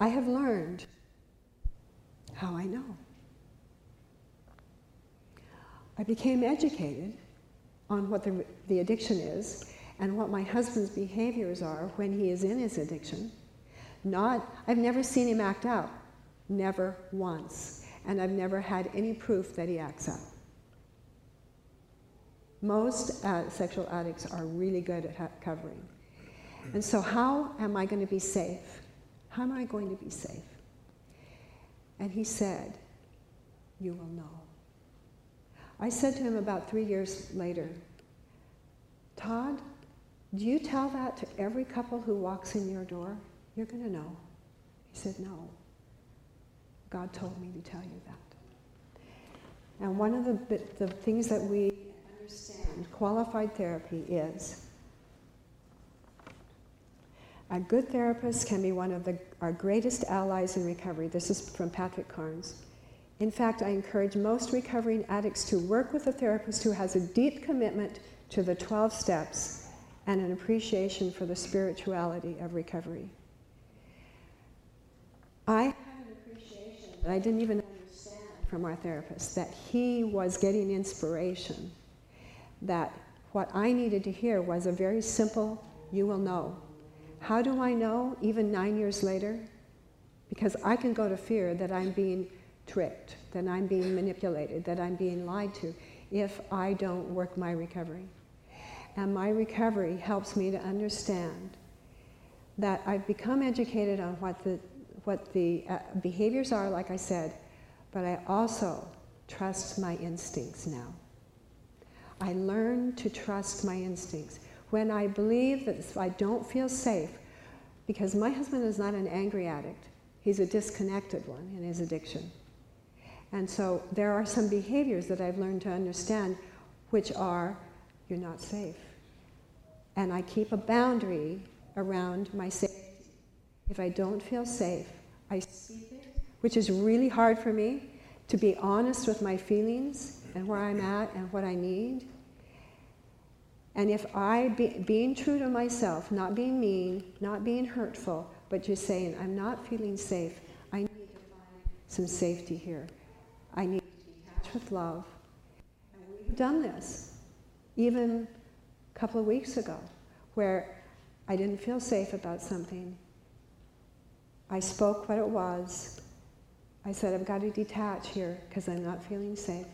I have learned how I know. I became educated on what the, the addiction is and what my husband's behaviors are when he is in his addiction. Not, I've never seen him act out, never once, and I've never had any proof that he acts out. Most uh, sexual addicts are really good at ha- covering. And so, how am I going to be safe? How am I going to be safe? And he said, You will know. I said to him about three years later, Todd, do you tell that to every couple who walks in your door? You're going to know. He said, No. God told me to tell you that. And one of the, the things that we understand, qualified therapy, is A good therapist can be one of the, our greatest allies in recovery. This is from Patrick Carnes. In fact, I encourage most recovering addicts to work with a therapist who has a deep commitment to the 12 steps and an appreciation for the spirituality of recovery. I had an appreciation that I didn't even understand from our therapist that he was getting inspiration, that what I needed to hear was a very simple, you will know. How do I know, even nine years later? Because I can go to fear that I'm being tricked, that I'm being manipulated, that I'm being lied to if I don't work my recovery. And my recovery helps me to understand that I've become educated on what the, what the uh, behaviors are, like I said, but I also trust my instincts now. I learn to trust my instincts. When I believe that I don't feel safe, because my husband is not an angry addict, he's a disconnected one in his addiction. And so there are some behaviors that I've learned to understand which are, you're not safe. And I keep a boundary around my safety. If I don't feel safe, I which is really hard for me to be honest with my feelings and where I'm at and what I need. And if I, be, being true to myself, not being mean, not being hurtful, but just saying, I'm not feeling safe, I need to find some safety here. I need to detach with love. And we've done this even a couple of weeks ago, where I didn't feel safe about something. I spoke what it was. I said, I've got to detach here because I'm not feeling safe.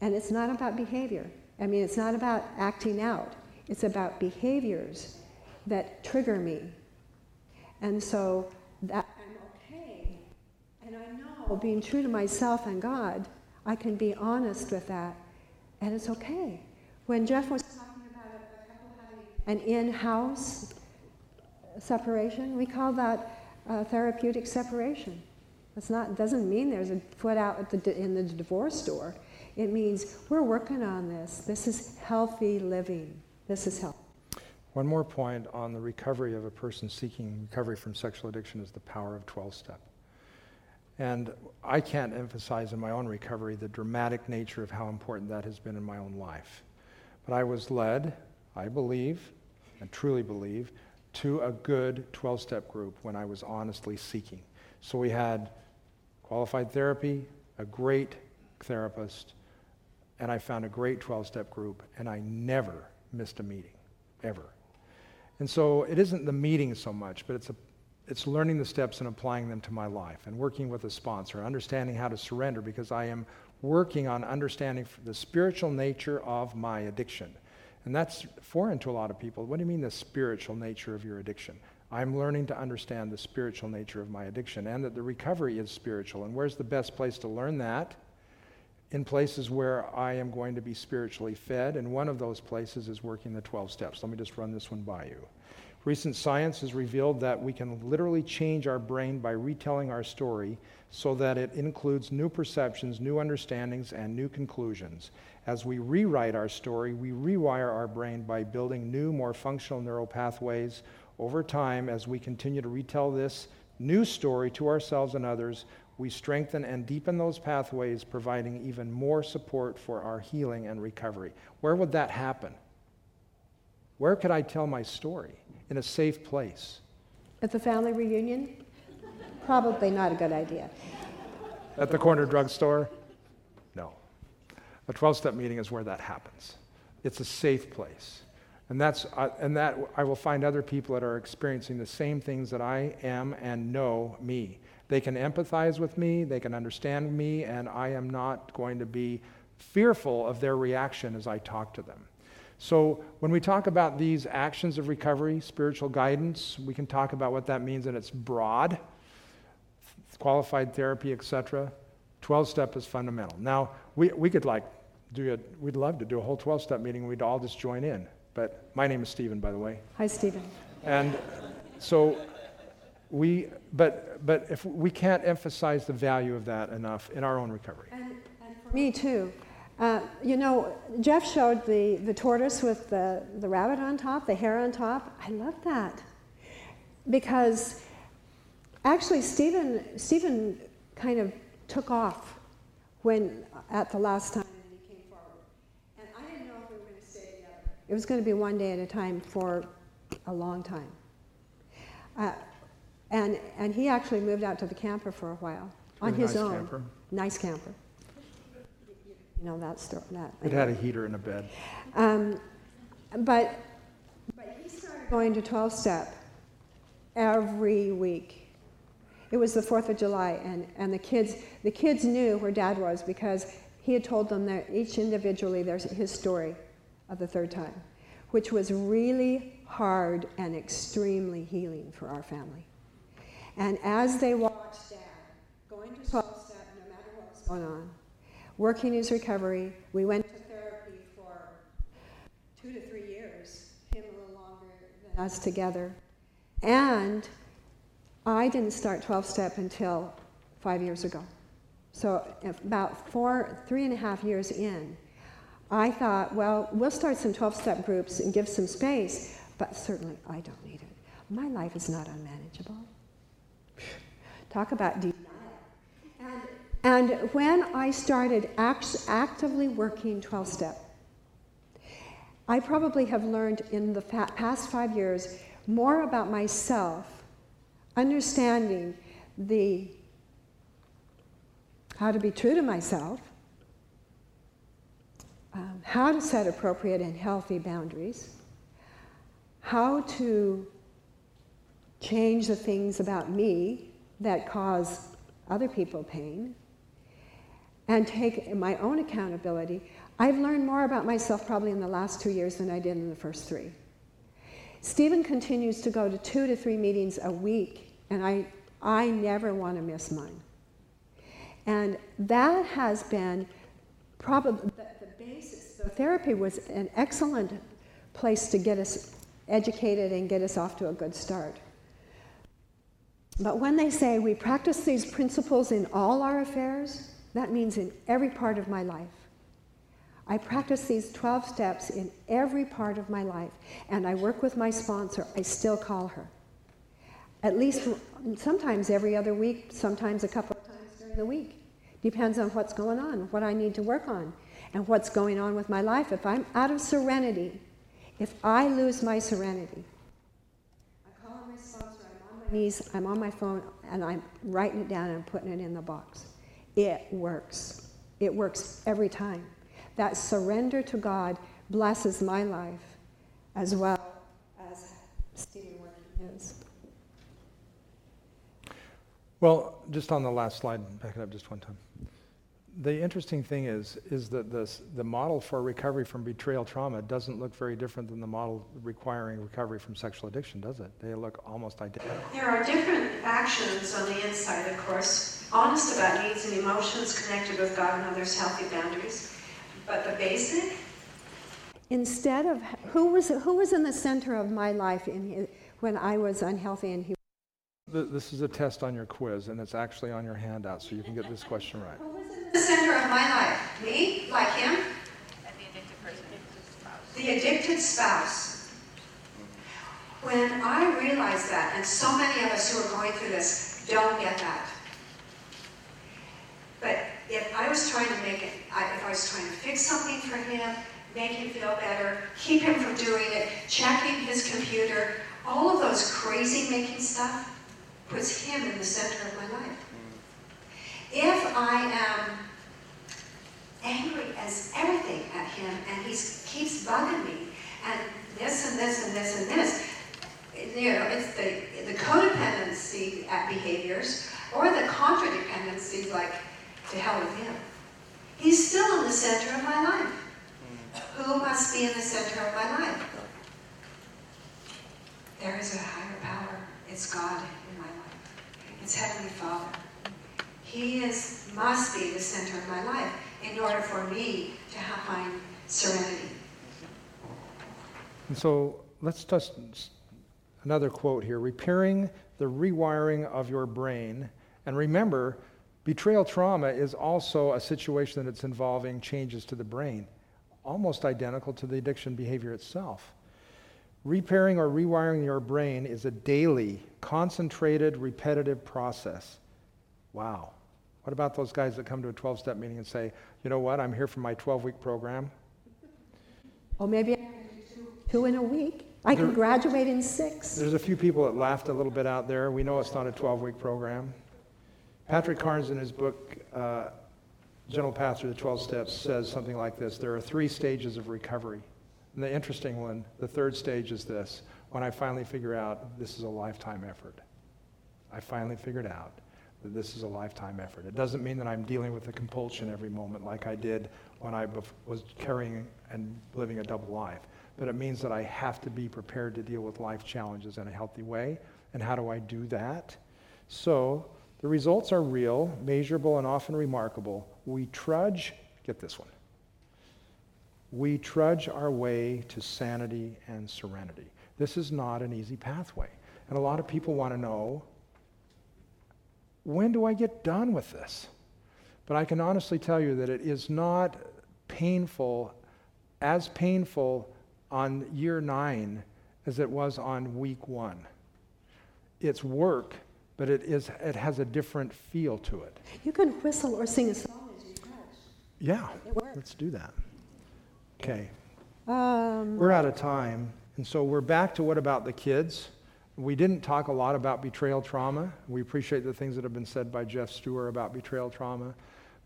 And it's not about behavior. I mean, it's not about acting out. It's about behaviors that trigger me. And so that I'm okay. And I know being true to myself and God, I can be honest with that, and it's okay. When Jeff was talking about an in-house separation, we call that uh, therapeutic separation. It's not doesn't mean there's a foot out the, in the divorce door. It means we're working on this. This is healthy living. This is health. One more point on the recovery of a person seeking recovery from sexual addiction is the power of 12 step. And I can't emphasize in my own recovery the dramatic nature of how important that has been in my own life. But I was led, I believe, and truly believe, to a good 12 step group when I was honestly seeking. So we had qualified therapy, a great therapist, and I found a great 12 step group, and I never missed a meeting, ever. And so it isn't the meeting so much, but it's a it's learning the steps and applying them to my life and working with a sponsor, understanding how to surrender because I am working on understanding the spiritual nature of my addiction. And that's foreign to a lot of people. What do you mean, the spiritual nature of your addiction? I'm learning to understand the spiritual nature of my addiction and that the recovery is spiritual. And where's the best place to learn that? In places where I am going to be spiritually fed. And one of those places is working the 12 steps. Let me just run this one by you. Recent science has revealed that we can literally change our brain by retelling our story so that it includes new perceptions, new understandings, and new conclusions. As we rewrite our story, we rewire our brain by building new, more functional neural pathways. Over time, as we continue to retell this new story to ourselves and others, we strengthen and deepen those pathways, providing even more support for our healing and recovery. Where would that happen? Where could I tell my story? in a safe place. At the family reunion? Probably not a good idea. At the corner drugstore? No. A 12 step meeting is where that happens. It's a safe place. And, that's, uh, and that I will find other people that are experiencing the same things that I am and know me. They can empathize with me, they can understand me, and I am not going to be fearful of their reaction as I talk to them. So, when we talk about these actions of recovery, spiritual guidance, we can talk about what that means, and it's broad qualified therapy, etc. 12 step is fundamental. Now, we, we could like do it, we'd love to do a whole 12 step meeting, we'd all just join in. But my name is Steven, by the way. Hi, Steven. And so we, but, but if we can't emphasize the value of that enough in our own recovery. And, and for me, too. Uh, you know, Jeff showed the, the tortoise with the, the rabbit on top, the hare on top. I love that. because actually Steven, Steven kind of took off when at the last time he came forward. And I didn't know if we were going to stay together. It was going to be one day at a time for a long time. Uh, and, and he actually moved out to the camper for a while on his nice own. camper. Nice camper. You know that story. That It had a heater and a bed. um, but, but he started going to 12 step every week. It was the 4th of July, and, and the, kids, the kids knew where dad was because he had told them that each individually there's his story of the third time, which was really hard and extremely healing for our family. And as they watched dad going to 12 step, no matter what was going on, working his recovery, we went to therapy for two to three years, him a little longer than us together. And I didn't start 12 step until five years ago. So, about four, three and a half years in, I thought, well, we'll start some 12 step groups and give some space, but certainly I don't need it. My life is not unmanageable. Talk about denial. And, and when I started act- actively working 12 step, I probably have learned in the fa- past five years more about myself, understanding the how to be true to myself, um, how to set appropriate and healthy boundaries, how to change the things about me that cause other people pain, and take my own accountability. I've learned more about myself probably in the last two years than I did in the first three. Steven continues to go to two to three meetings a week, and I, I never want to miss mine. And that has been probably the, the basis. The therapy was an excellent place to get us educated and get us off to a good start. But when they say we practice these principles in all our affairs, that means in every part of my life. I practice these 12 steps in every part of my life, and I work with my sponsor. I still call her. At least sometimes every other week, sometimes a couple of times during the week. Depends on what's going on, what I need to work on, and what's going on with my life. If I'm out of serenity, if I lose my serenity, I call my sponsor, I'm on my knees, I'm on my phone, and I'm writing it down and putting it in the box. It works. It works every time. That surrender to God blesses my life as well as Steven working is. Well, just on the last slide, back it up just one time. The interesting thing is, is that this, the model for recovery from betrayal trauma doesn't look very different than the model requiring recovery from sexual addiction, does it? They look almost identical. There are different actions on the inside, of course. Honest about needs and emotions, connected with God and others, healthy boundaries. But the basic, Instead of who was who was in the center of my life in his, when I was unhealthy and he Th- This is a test on your quiz, and it's actually on your handout, so you can get this question right. Who was in the center of my life. Me, like him. The addicted spouse. When I realized that, and so many of us who are going through this don't get that. But if I was trying to make it, if I was trying to fix something for him, make him feel better, keep him from doing it, checking his computer, all of those crazy making stuff puts him in the center of my life. If I am angry as everything at him and he keeps bugging me and this and this and this and this, you know, it's the, the codependency at behaviors or the contradependency like to hell with him. He's still in the center of my life. Who must be in the center of my life? There is a higher power. It's God Heavenly Father. He is must be the center of my life in order for me to have my serenity. And so let's just another quote here repairing the rewiring of your brain. And remember, betrayal trauma is also a situation that's involving changes to the brain, almost identical to the addiction behavior itself. Repairing or rewiring your brain is a daily, concentrated, repetitive process. Wow. What about those guys that come to a 12 step meeting and say, you know what, I'm here for my 12 week program? Or maybe I can do two in a week. I can There- graduate in six. There's a few people that laughed a little bit out there. We know it's not a 12 week program. Patrick Carnes, in his book, uh, Gentle Path Through the 12 Steps, says something like this There are three stages of recovery. And the interesting one, the third stage is this when I finally figure out this is a lifetime effort. I finally figured out that this is a lifetime effort. It doesn't mean that I'm dealing with the compulsion every moment like I did when I bef- was carrying and living a double life. But it means that I have to be prepared to deal with life challenges in a healthy way. And how do I do that? So the results are real, measurable, and often remarkable. We trudge, get this one. We trudge our way to sanity and serenity. This is not an easy pathway. And a lot of people want to know when do I get done with this? But I can honestly tell you that it is not painful, as painful on year nine as it was on week one. It's work, but it, is, it has a different feel to it. You can whistle or sing a song as you stretch. Yeah, let's do that. Okay, Um, we're out of time, and so we're back to what about the kids? We didn't talk a lot about betrayal trauma. We appreciate the things that have been said by Jeff Stewart about betrayal trauma,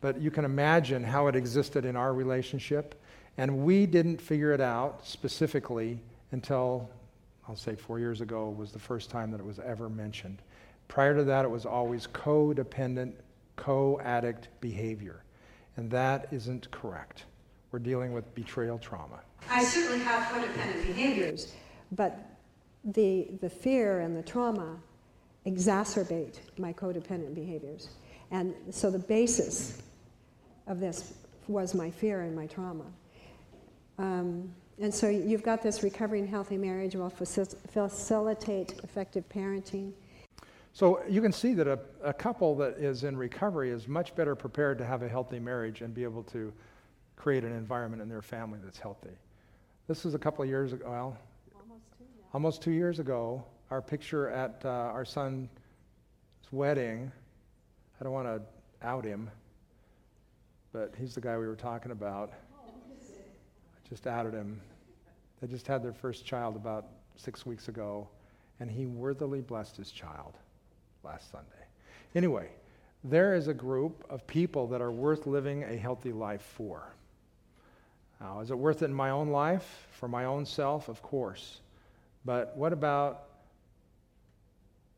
but you can imagine how it existed in our relationship, and we didn't figure it out specifically until, I'll say four years ago, was the first time that it was ever mentioned. Prior to that, it was always codependent, co addict behavior, and that isn't correct. We're dealing with betrayal trauma. I certainly have codependent behaviors, but the, the fear and the trauma exacerbate my codependent behaviors. And so the basis of this was my fear and my trauma. Um, and so you've got this recovering healthy marriage will faci- facilitate effective parenting. So you can see that a, a couple that is in recovery is much better prepared to have a healthy marriage and be able to create an environment in their family that's healthy. This was a couple of years ago, well, almost two years ago, our picture at uh, our son's wedding. I don't want to out him, but he's the guy we were talking about. I just outed him. They just had their first child about six weeks ago, and he worthily blessed his child last Sunday. Anyway, there is a group of people that are worth living a healthy life for. Now, is it worth it in my own life, for my own self? Of course. But what about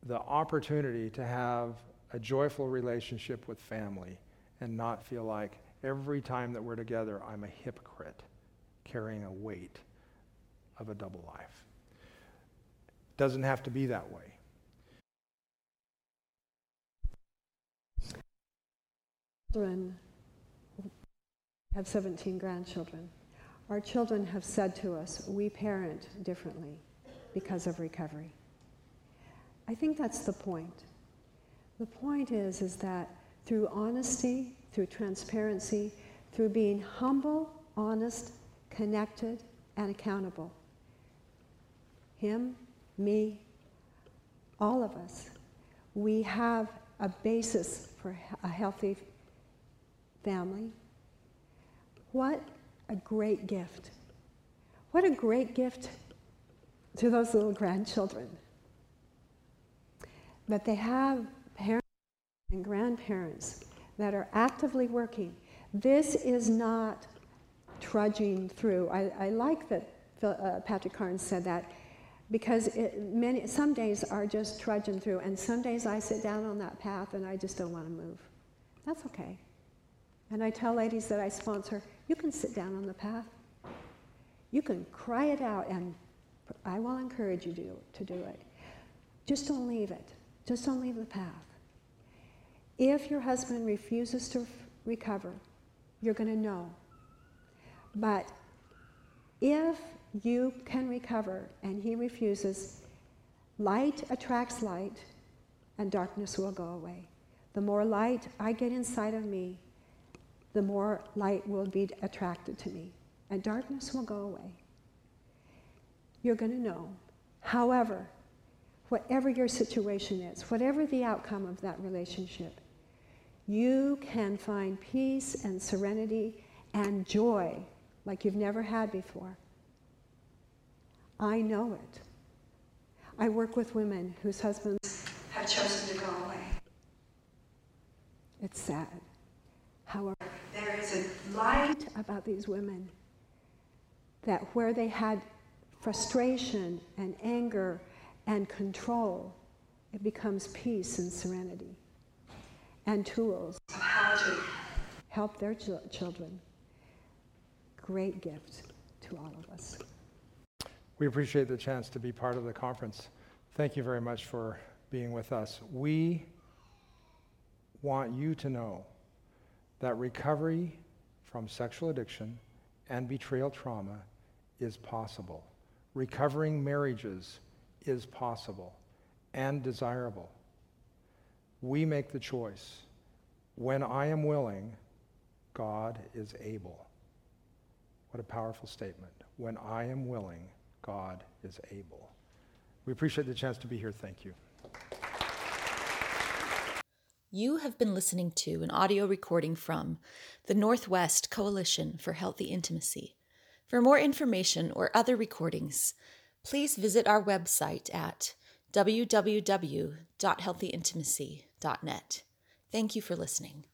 the opportunity to have a joyful relationship with family and not feel like every time that we're together, I'm a hypocrite carrying a weight of a double life? Doesn't have to be that way. Children have 17 grandchildren. Our children have said to us, we parent differently because of recovery. I think that's the point. The point is, is that through honesty, through transparency, through being humble, honest, connected, and accountable, him, me, all of us, we have a basis for a healthy family. What a great gift. What a great gift to those little grandchildren. But they have parents and grandparents that are actively working. This is not trudging through. I, I like that uh, Patrick Carnes said that because it, many, some days are just trudging through, and some days I sit down on that path and I just don't want to move. That's okay. And I tell ladies that I sponsor, you can sit down on the path. You can cry it out, and I will encourage you to, to do it. Just don't leave it. Just don't leave the path. If your husband refuses to recover, you're going to know. But if you can recover and he refuses, light attracts light and darkness will go away. The more light I get inside of me, the more light will be attracted to me and darkness will go away. you're going to know. However, whatever your situation is, whatever the outcome of that relationship, you can find peace and serenity and joy like you've never had before. I know it. I work with women whose husbands have chosen to go away. It's sad. However, there is a light about these women that where they had frustration and anger and control, it becomes peace and serenity and tools of how to help their ch- children. Great gift to all of us. We appreciate the chance to be part of the conference. Thank you very much for being with us. We want you to know that recovery from sexual addiction and betrayal trauma is possible. Recovering marriages is possible and desirable. We make the choice. When I am willing, God is able. What a powerful statement. When I am willing, God is able. We appreciate the chance to be here. Thank you. You have been listening to an audio recording from the Northwest Coalition for Healthy Intimacy. For more information or other recordings, please visit our website at www.healthyintimacy.net. Thank you for listening.